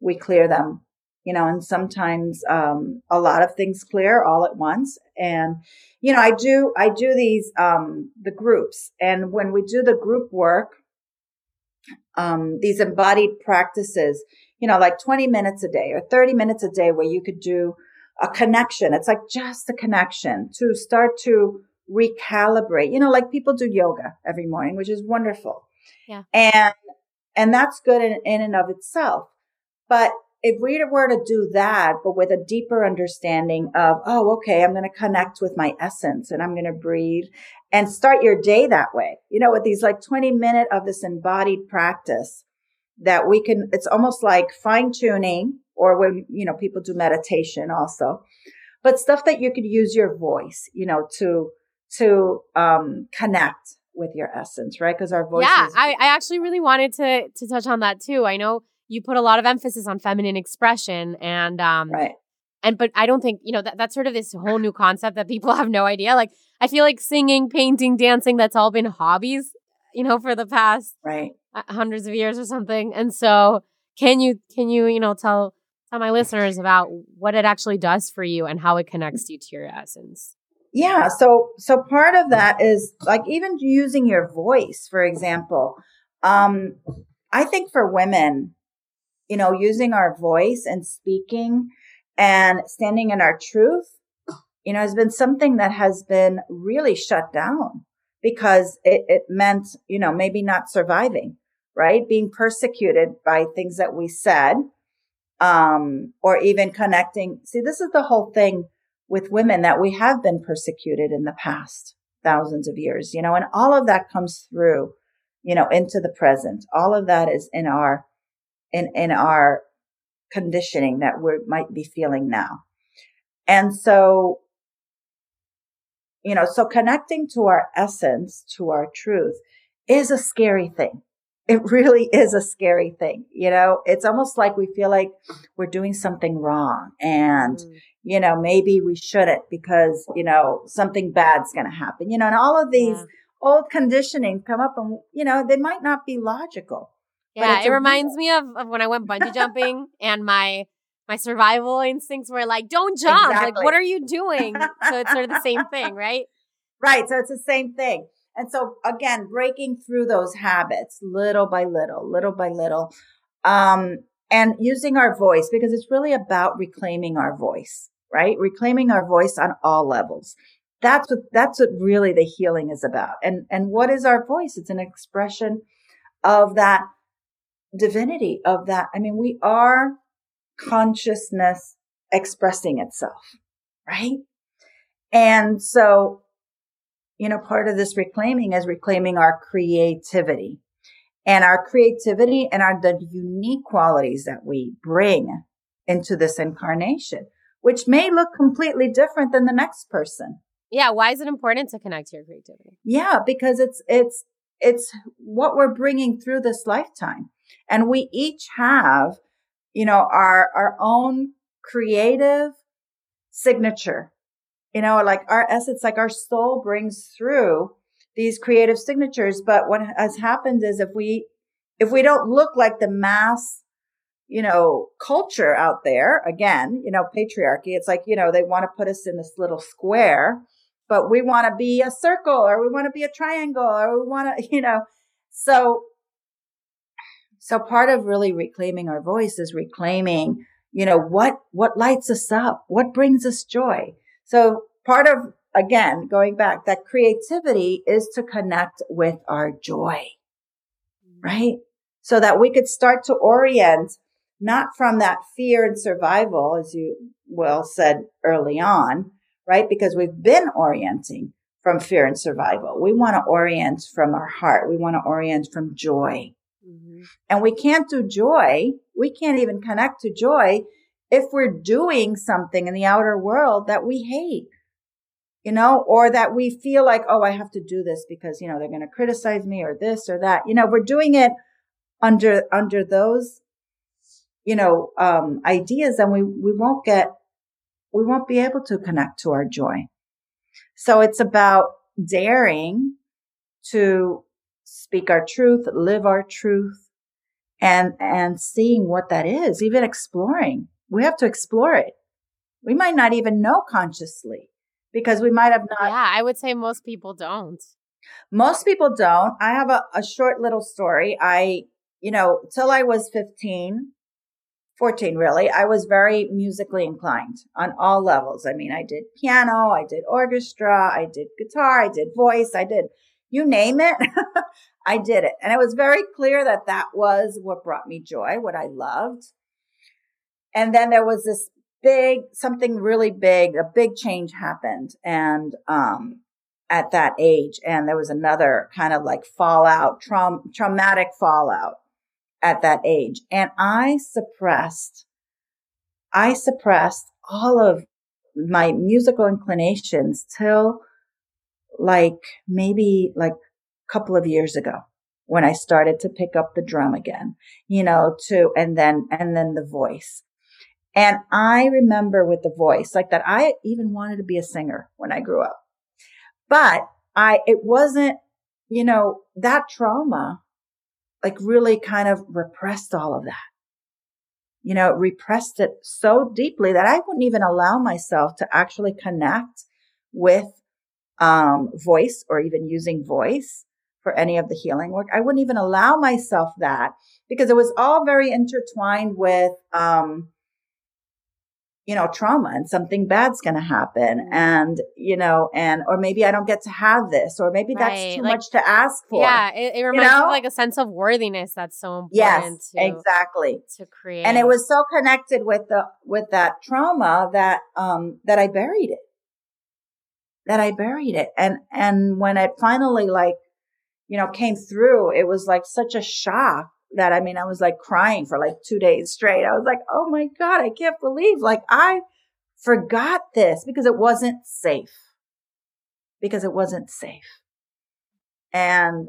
We clear them, you know, and sometimes, um, a lot of things clear all at once. And, you know, I do, I do these, um, the groups. And when we do the group work, um, these embodied practices, you know, like 20 minutes a day or 30 minutes a day where you could do a connection. It's like just a connection to start to recalibrate, you know, like people do yoga every morning, which is wonderful. Yeah. And, and that's good in, in and of itself. But if we were to do that, but with a deeper understanding of, oh, okay, I'm going to connect with my essence and I'm going to breathe and start your day that way, you know, with these like 20 minute of this embodied practice that we can, it's almost like fine tuning or when, you know, people do meditation also, but stuff that you could use your voice, you know, to, to, um, connect with your essence, right? Because our voice. Yeah, I, I actually really wanted to to touch on that too. I know you put a lot of emphasis on feminine expression and um right. and but i don't think you know that, that's sort of this whole new concept that people (laughs) have no idea. Like i feel like singing painting dancing that's all been hobbies you know for the past right. hundreds of years or something. And so can you can you you know tell tell my listeners about what it actually does for you and how it connects you to your essence? Yeah so so part of that is like even using your voice for example um i think for women you know, using our voice and speaking and standing in our truth, you know, has been something that has been really shut down because it, it meant, you know, maybe not surviving, right? Being persecuted by things that we said, um, or even connecting. See, this is the whole thing with women that we have been persecuted in the past thousands of years, you know, and all of that comes through, you know, into the present. All of that is in our in, in our conditioning that we might be feeling now. And so, you know, so connecting to our essence, to our truth is a scary thing. It (laughs) really is a scary thing. You know, it's almost like we feel like we're doing something wrong and, mm. you know, maybe we shouldn't because, you know, something bad's going to happen, you know, and all of these yeah. old conditioning come up and, you know, they might not be logical. Yeah, it reminds me of, of when I went bungee jumping and my my survival instincts were like, don't jump. Exactly. Like, what are you doing? so it's sort of the same (laughs) thing, right? Right. So it's the same thing. And so again, breaking through those habits little by little, little by little, um, and using our voice because it's really about reclaiming our voice, right? Reclaiming our voice on all levels. That's what, that's what really the healing is about. And, and what is our voice? It's an expression of that divinity of that. I mean, we are consciousness expressing itself, right? And so, you know, part of this reclaiming is reclaiming our creativity and our creativity and our the unique qualities that we bring into this incarnation, which may look completely different than the next person. Yeah, why is it important to connect to your creativity? Yeah, because it's it's it's what we're bringing through this lifetime. And we each have, you know, our our own creative signature. You know, like our essence, like our soul brings through these creative signatures. But what has happened is if we if we don't look like the mass you know, culture out there. Again, you know, patriarchy. It's like, you know, they want to put us in this little square but we want to be a circle or we want to be a triangle or we want to, (laughs) you know, so, so part of really reclaiming our voice is reclaiming, you know, what, what lights us up? What brings us joy? So part of, again, going back, that creativity is to connect with our joy, mm-hmm. right? So that we could start to orient not from that fear and survival, as you well said early on, right? Because we've been orienting from fear and survival. We want to orient from our heart. We want to orient from joy. Mm-hmm. And we can't do joy. We can't even connect to joy if we're doing something in the outer world that we hate, you know, or that we feel like, oh, I have to do this because, you know, they're going to criticize me or this or that. You know, we're doing it under, under those, you know, um, ideas and we, we won't get we won't be able to connect to our joy. So it's about daring to speak our truth, live our truth, and, and seeing what that is, even exploring. We have to explore it. We might not even know consciously because we might have not. Yeah, I would say most people don't. Most people don't. I have a, a short little story. I, you know, till I was 15, 14 really i was very musically inclined on all levels i mean i did piano i did orchestra i did guitar i did voice i did you name it (laughs) i did it. And it was very clear that that was what brought me joy what i loved. And then there was this big something really big a big change happened. And um at that age and there was another kind of like fallout traum- traumatic fallout at that age. And I suppressed, I suppressed all of my musical inclinations till like maybe like a couple of years ago when I started to pick up the drum again, you know, to, and then, and then the voice. And I remember with the voice like that, I even wanted to be a singer when I grew up, but I, it wasn't, you know, that trauma like really kind of repressed all of that. You know, repressed it so deeply that I wouldn't even allow myself to actually connect with um, voice or even using voice for any of the healing work. I wouldn't even allow myself that because it was all very intertwined with um, you know, trauma and something bad's going to happen. Mm-hmm. And, you know, and, or maybe I don't get to have this, or maybe right. that's too like, much to ask for. Yeah. It, it reminds you know? me of like a sense of worthiness that's so important. Yes, to, exactly. To create. And it was so connected with the, with that trauma that, um, that I buried it. That I buried it. And, and when it finally like, you know, came through, it was like such a shock that I mean, I was like crying for like two days straight. I was like, oh my God, I can't believe like I forgot this because it wasn't safe. Because it wasn't safe. And,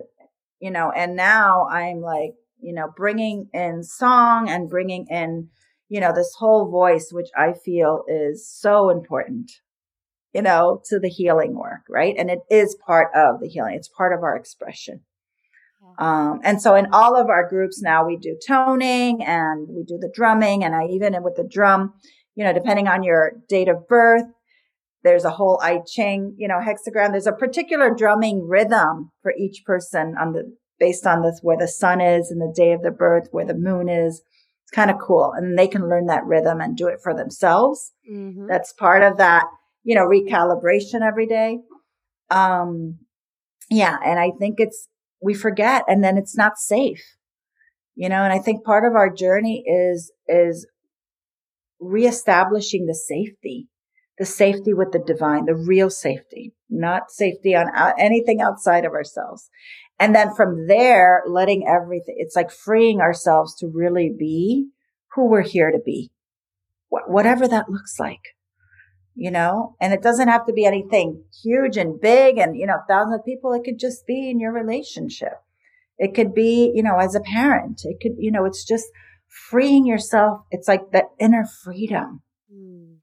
you know, and now I'm like, you know, bringing in song and bringing in, you know, this whole voice, which I feel is so important, you know, to the healing work, right? And it is part of the healing. It's part of our expression. Um, and so in all of our groups now we do toning and we do the drumming and I even with the drum, you know, depending on your date of birth, there's a whole I Ching, you know, hexagram. There's a particular drumming rhythm for each person on the, based on this, where the sun is and the day of the birth, where the moon is. It's kind of cool. And they can learn that rhythm and do it for themselves. Mm-hmm. That's part of that, you know, recalibration every day. Um, yeah. And I think it's, we forget and then it's not safe. you know, and I think part of our journey is, is reestablishing the safety, the safety with the divine, the real safety, not safety on anything outside of ourselves. And then from there, letting everything, it's like freeing ourselves to really be who we're here to be, wh- whatever that looks like, you know, and it doesn't have to be anything huge and big and, you know, thousands of people. It could just be in your relationship. It could be, you know, as a parent. It could, you know, it's just freeing yourself. It's like that inner freedom, mm.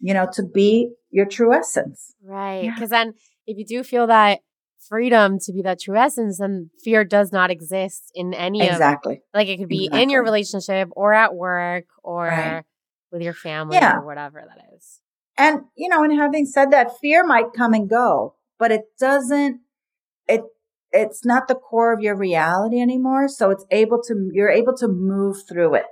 you know, to be your true essence. Right. Because yeah. then if you do feel that freedom to be that true essence, then fear does not exist in any exactly. Of, like it could be exactly. in your relationship or at work or right. with your family yeah. or whatever that is. And, you know, and having said that, fear might come and go, but it doesn't, it, it's not the core of your reality anymore. So it's able to, you're able to move through it.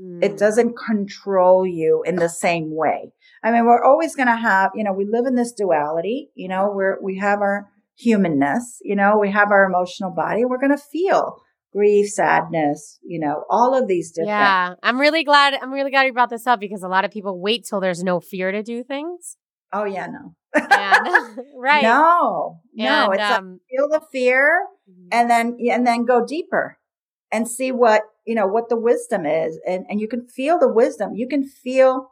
Mm. It doesn't control you in the same way. I mean, we're always going to have, you know, we live in this duality, you know, we're, we have our humanness, you know, we have our emotional body. We're going to feel grief, sadness, you know, all of these different. Yeah. I'm really glad, I'm really glad you brought this up because a lot of people wait till there's no fear to do things. Oh, yeah, no. and, (laughs) (laughs) right. No, no. And, it's um, like feel the fear mm-hmm. and then, and then go deeper and see what, you know, what the wisdom is. And, and you can feel the wisdom. You can feel,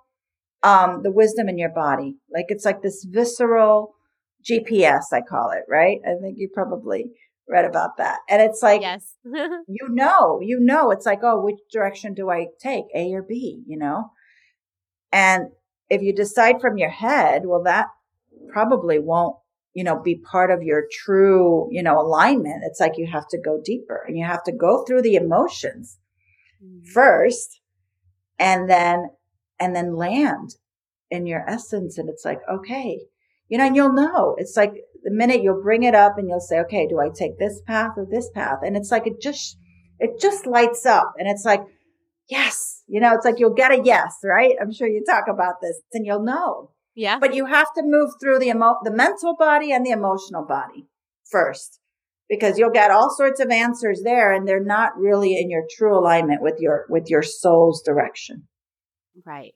um, the wisdom in your body. Like it's like this visceral GPS, I call it, right? I think you probably read about that. And it's like, yes. (laughs) you know, you know, it's like, oh, which direction do I take? A or B, you know? And if you decide from your head, well, that probably won't, you know, be part of your true, you know, alignment. It's like you have to go deeper and you have to go through the emotions mm-hmm. first and then, and then land in your essence. And it's like, okay, you know, and you'll know. It's like the minute you'll bring it up and you'll say, okay, do I take this path or this path? And it's like, it just, it just lights up and it's like, yes, you know, it's like you'll get a yes, right? I'm sure you talk about this and you'll know. Yeah. But you have to move through the emo- the mental body and the emotional body first because you'll get all sorts of answers there and they're not really in your true alignment with your with your soul's direction. Right.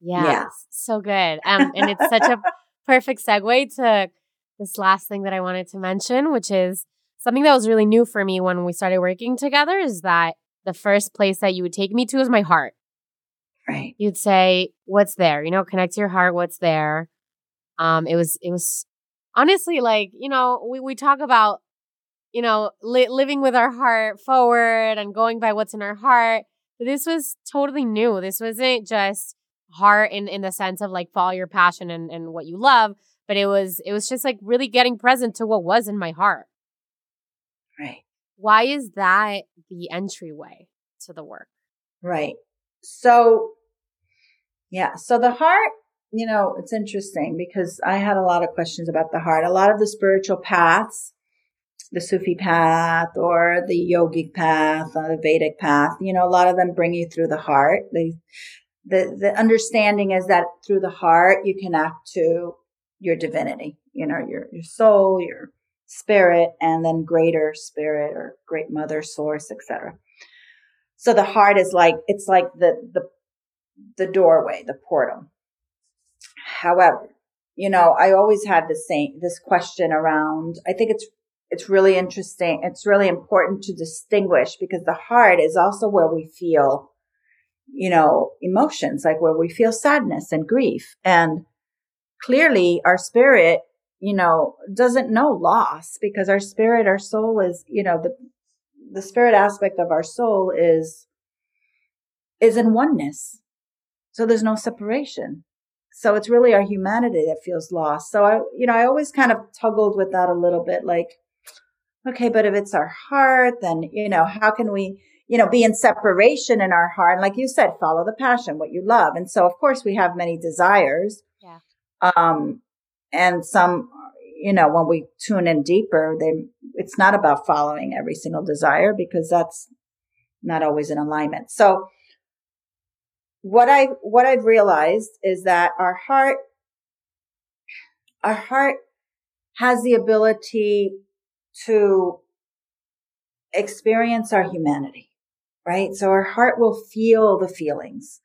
Yeah. yeah. So good. Um and it's such a (laughs) perfect segue to this last thing that I wanted to mention, which is something that was really new for me when we started working together is that the first place that you would take me to is my heart. Right. You'd say, what's there? You know, connect to your heart, what's there? Um, it was, it was honestly like, you know, we, we talk about, you know, li- living with our heart forward and going by what's in our heart. But this was totally new. This wasn't just heart in in the sense of like follow your passion and, and what you love but it was it was just like really getting present to what was in my heart. Right. Why is that the entryway to the work? Right. So yeah so the heart you know it's interesting because i had a lot of questions about the heart. A lot of the spiritual paths the Sufi path or the yogic path or the Vedic path, you know, a lot of them bring you through the heart. They the, the understanding is that through the heart, you connect to your divinity, you know, your, your soul, your spirit, and then greater spirit or great mother source, etc. So the heart is like, it's like the, the, the doorway, the portal. However, you know, I always had the same, this question around, I think it's, it's really interesting. It's really important to distinguish because the heart is also where we feel you know, emotions, like where we feel sadness and grief. And clearly our spirit, you know, doesn't know loss because our spirit, our soul is, you know, the, the spirit aspect of our soul is, is in oneness. So there's no separation. So it's really our humanity that feels lost. So I, you know, I always kind of toggled with that a little bit like, okay, but if it's our heart, then, you know, how can we, you know, be in separation in our heart. And like you said, follow the passion, what you love. And so, of course, we have many desires. Um, and some, you know, when we tune in deeper, they, it's not about following every single desire because that's not always in alignment. So what I, what I've realized is that our heart, our heart has the ability to experience our humanity right? So our heart will feel the feelings.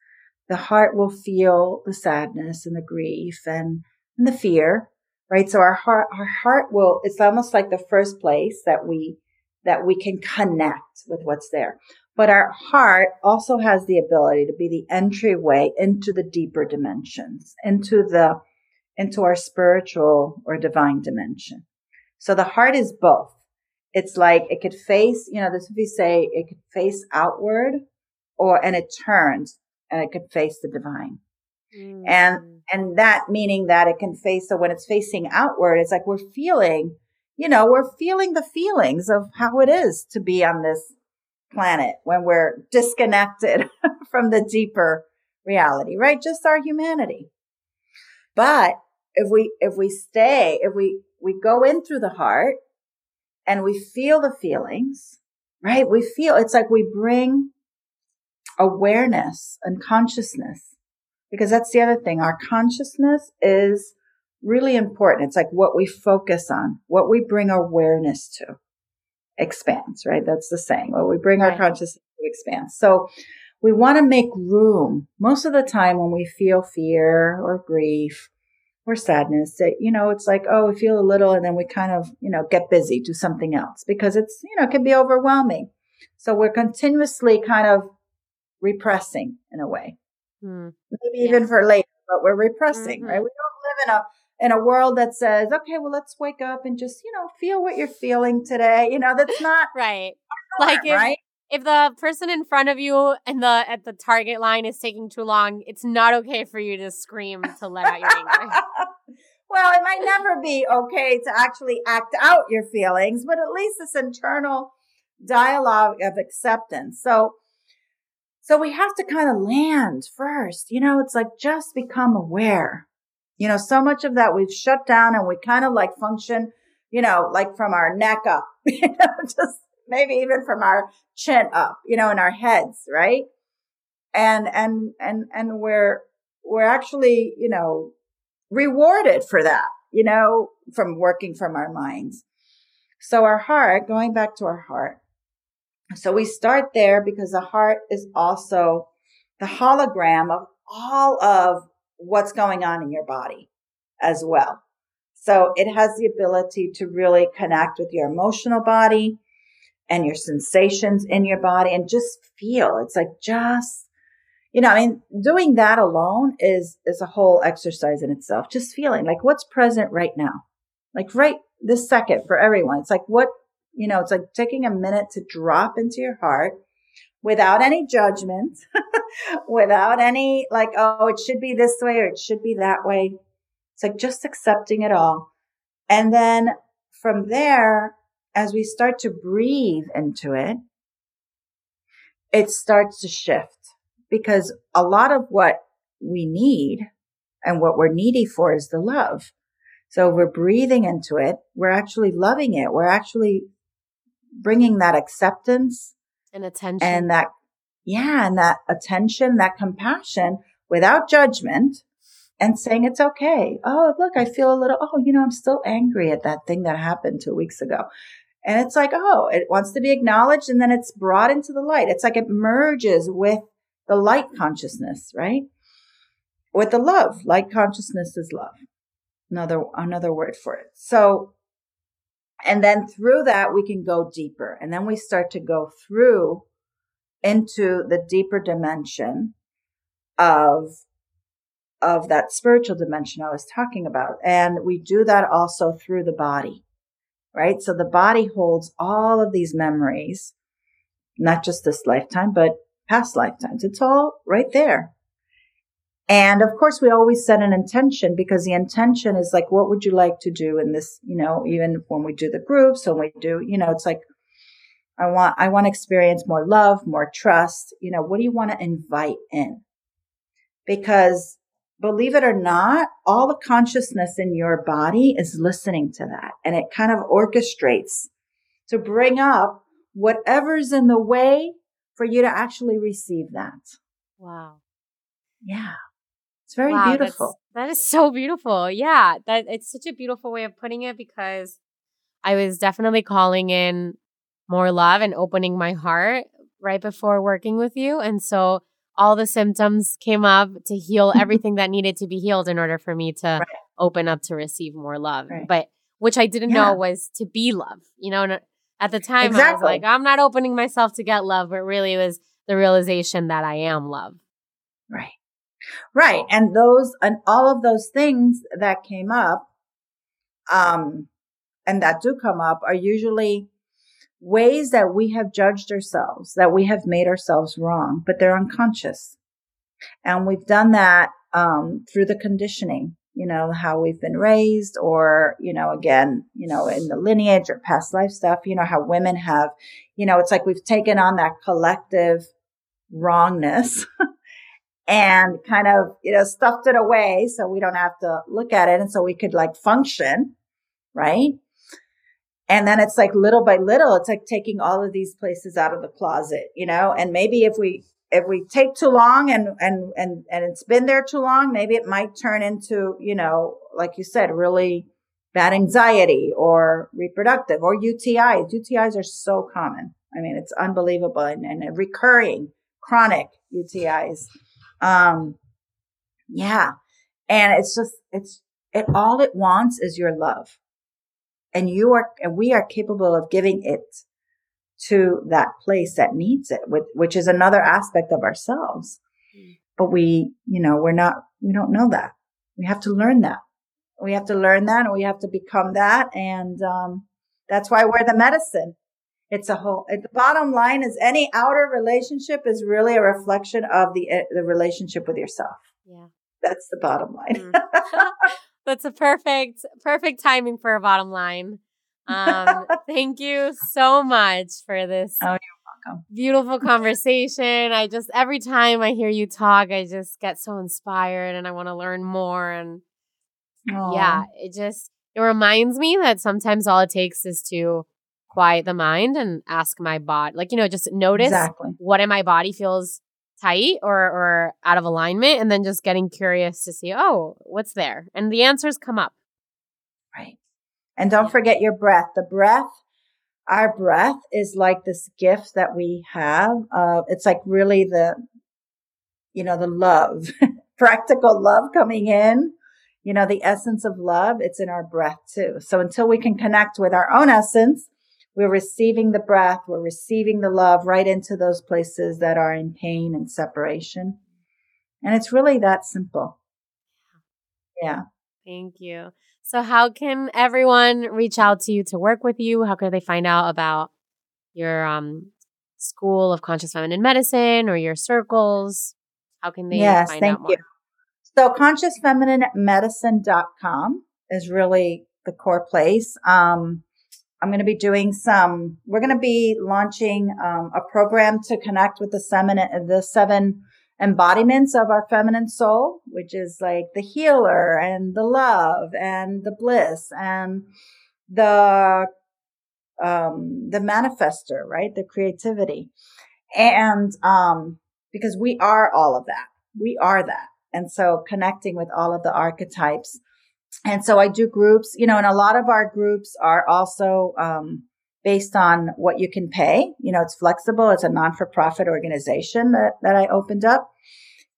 The heart will feel the sadness and the grief and, and the fear, right? So our heart, our heart will, it's almost like the first place that we, that we can connect with what's there. But our heart also has the ability to be the entryway into the deeper dimensions, into the, into our spiritual or divine dimension. So the heart is both. It's like it could face, you know, this if you say it could face outward or, and it turns and it could face the divine. Mm. And, and that meaning that it can face, so when it's facing outward, it's like we're feeling, you know, we're feeling the feelings of how it is to be on this planet when we're disconnected (laughs) from the deeper reality, right? Just our humanity. But if we, if we stay, if we, we go in through the heart and we feel the feelings, right? We feel, it's like we bring awareness and consciousness because that's the other thing. Our consciousness is really important. It's like what we focus on, what we bring awareness to expands, right? That's the saying. What we bring our consciousness to expands. So we want to make room most of the time when we feel fear or grief or sadness that, you know, it's like, oh, we feel a little and then we kind of, you know, get busy, do something else because it's, you know, it can be overwhelming. So we're continuously kind of repressing in a way. Mm. Maybe yeah. even for later, but we're repressing, mm-hmm. right? We don't live in a in a world that says, okay, well, let's wake up and just, you know, feel what you're feeling today. You know, that's not (laughs) right. Norm, like if, right? if the person in front of you and the at the target line is taking too long, it's not okay for you to scream to let out your anger. (laughs) well, it might never be okay to actually act out your feelings, but at least this internal dialogue of acceptance. So so we have to kind of land first. You know, it's like just become aware. You know, so much of that we've shut down and we kind of like function, you know, like from our neck up, (laughs) you know, just maybe even from our chin up, you know, in our heads, right? And, and, and, and we're, we're actually, you know, rewarded for that, you know, from working from our minds. So our heart, going back to our heart, so we start there because the heart is also the hologram of all of what's going on in your body as well. So it has the ability to really connect with your emotional body and your sensations in your body and just feel. It's like just, you know, I mean, doing that alone is, is a whole exercise in itself. Just feeling like what's present right now. Like right this second for everyone. It's like what you know, it's like taking a minute to drop into your heart without any judgment, (laughs) without any like, oh, it should be this way or it should be that way. It's like just accepting it all. And then from there, as we start to breathe into it, it starts to shift because a lot of what we need and what we're needy for is the love. So we're breathing into it. We're actually loving it. We're actually bringing that acceptance and attention and that, yeah, and that attention, that compassion without judgment and saying it's okay. Oh, look, I feel a little, oh, you know, I'm still angry at that thing that happened two weeks ago. And it's like, oh, it wants to be acknowledged and then it's brought into the light. It's like it merges with the light consciousness, right? With the love. Light consciousness is love. Another, another word for it. So and then through that, we can go deeper. And then we start to go through into the deeper dimension of, of that spiritual dimension I was talking about. And we do that also through the body, right? So the body holds all of these memories, not just this lifetime, but past lifetimes. It's all right there. And of course, we always set an intention because the intention is like, what would you like to do in this, you know, even when we do the groups, when we do, you know, it's like, I want, I want to experience more love, more trust. You know, what do you want to invite in? Because believe it or not, all the consciousness in your body is listening to that and it kind of orchestrates to bring up whatever's in the way for you to actually receive that. Wow. Yeah. It's very wow, beautiful. That is so beautiful. Yeah, that it's such a beautiful way of putting it because I was definitely calling in more love and opening my heart right before working with you. And so all the symptoms came up to heal (laughs) everything that needed to be healed in order for me to right. open up to receive more love. Right. But which I didn't yeah. know was to be love. You know, at the time exactly. I was like, I'm not opening myself to get love, but really it was the realization that I am love. Right. Right. And those and all of those things that came up, um, and that do come up are usually ways that we have judged ourselves, that we have made ourselves wrong, but they're unconscious. And we've done that um, through the conditioning, you know, how we've been raised, or, you know, again, you know, in the lineage or past life stuff, you know, how women have, you know, it's like we've taken on that collective wrongness (laughs) and kind of, you know, stuffed it away so we don't have to look at it. And so we could like function, right? And then it's like little by little, it's like taking all of these places out of the closet, you know, and maybe if we, if we take too long and, and, and, and it's been there too long, maybe it might turn into, you know, like you said, really bad anxiety or reproductive or UTIs. UTIs are so common. I mean, it's unbelievable and, and recurring chronic UTIs. Um, yeah. And it's just, it's, it, all it wants is your love and you are, and we are capable of giving it to that place that needs it, with, which is another aspect of ourselves. Mm. But we, you know, we're not, we don't know that. We have to learn that. We have to learn that and we have to become that. And, um, that's why we're the medicine. It's a whole, the bottom line is any outer relationship is really a reflection of the, eh, the relationship with yourself. Yeah. That's the bottom line. Mm. (laughs) That's a perfect, perfect timing for a bottom line. Um, (laughs) thank you so much for this. Oh, you're welcome. Beautiful conversation. I just every time I hear you talk, I just get so inspired and I want to learn more. And Aww. yeah, it just it reminds me that sometimes all it takes is to quiet the mind and ask my body, like you know, just notice exactly. what in my body feels tight or or out of alignment and then just getting curious to see oh what's there? And the answers come up. Right. And don't forget your breath. The breath our breath is like this gift that we have uh, it's like really the you know the love (laughs) practical love coming in. You know the essence of love it's in our breath too. So until we can connect with our own essence we're receiving the breath, we're receiving the love right into those places that are in pain and separation. And it's really that simple. Yeah. Thank you. So, how can everyone reach out to you to work with you? How can they find out about your um, School of Conscious Feminine Medicine or your circles? How can they yes, find thank? You. So, consciousfemininemedicine.com is really the core place. Um, I'm going to be doing some, we're going to be launching um, a program to connect with the seven, the seven embodiments of our feminine soul, which is like the healer and the love and the bliss and the, um, the manifester, right? The creativity. And, um, because we are all of that. We are that. And so connecting with all of the archetypes and so I do groups, you know, and a lot of our groups are also, um, based on what you can pay. You know, it's flexible. It's a non-for-profit organization that, that I opened up.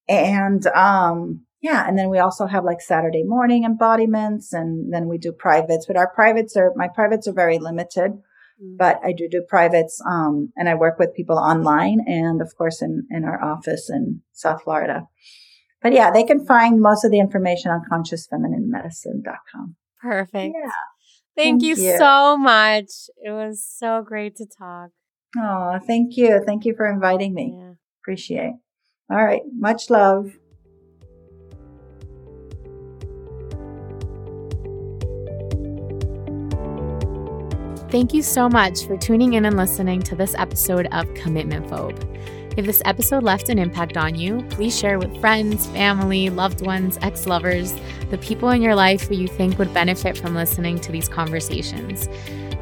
And, um, yeah. And then we also have like Saturday morning embodiments and then we do privates, but our privates are, my privates are very limited, mm-hmm. but I do do privates. Um, and I work with people online and of course in, in our office in South Florida. But yeah, they can find most of the information on consciousfemininemedicine.com. Perfect. Yeah. Thank, thank you, you, so much. It was so great to talk. Oh, thank you. Thank you for inviting me. Yeah. Appreciate. All right. Much love. Thank you so much for tuning in and listening to this episode of Commitment Phobe. If this episode left an impact on you, please share with friends, family, loved ones, ex lovers, the people in your life who you think would benefit from listening to these conversations.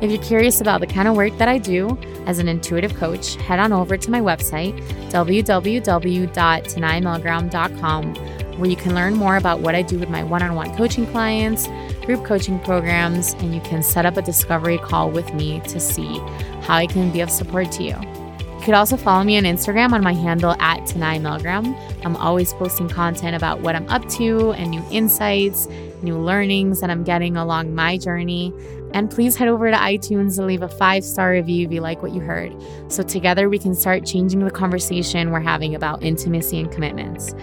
If you're curious about the kind of work that I do as an intuitive coach, head on over to my website, www.tanaimelgram.com, where you can learn more about what I do with my one on one coaching clients, group coaching programs, and you can set up a discovery call with me to see how I can be of support to you. You could also follow me on Instagram on my handle at Tanai Milgram. I'm always posting content about what I'm up to and new insights, new learnings that I'm getting along my journey. And please head over to iTunes and leave a five star review if you like what you heard. So together we can start changing the conversation we're having about intimacy and commitments.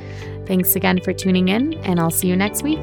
Thanks again for tuning in, and I'll see you next week.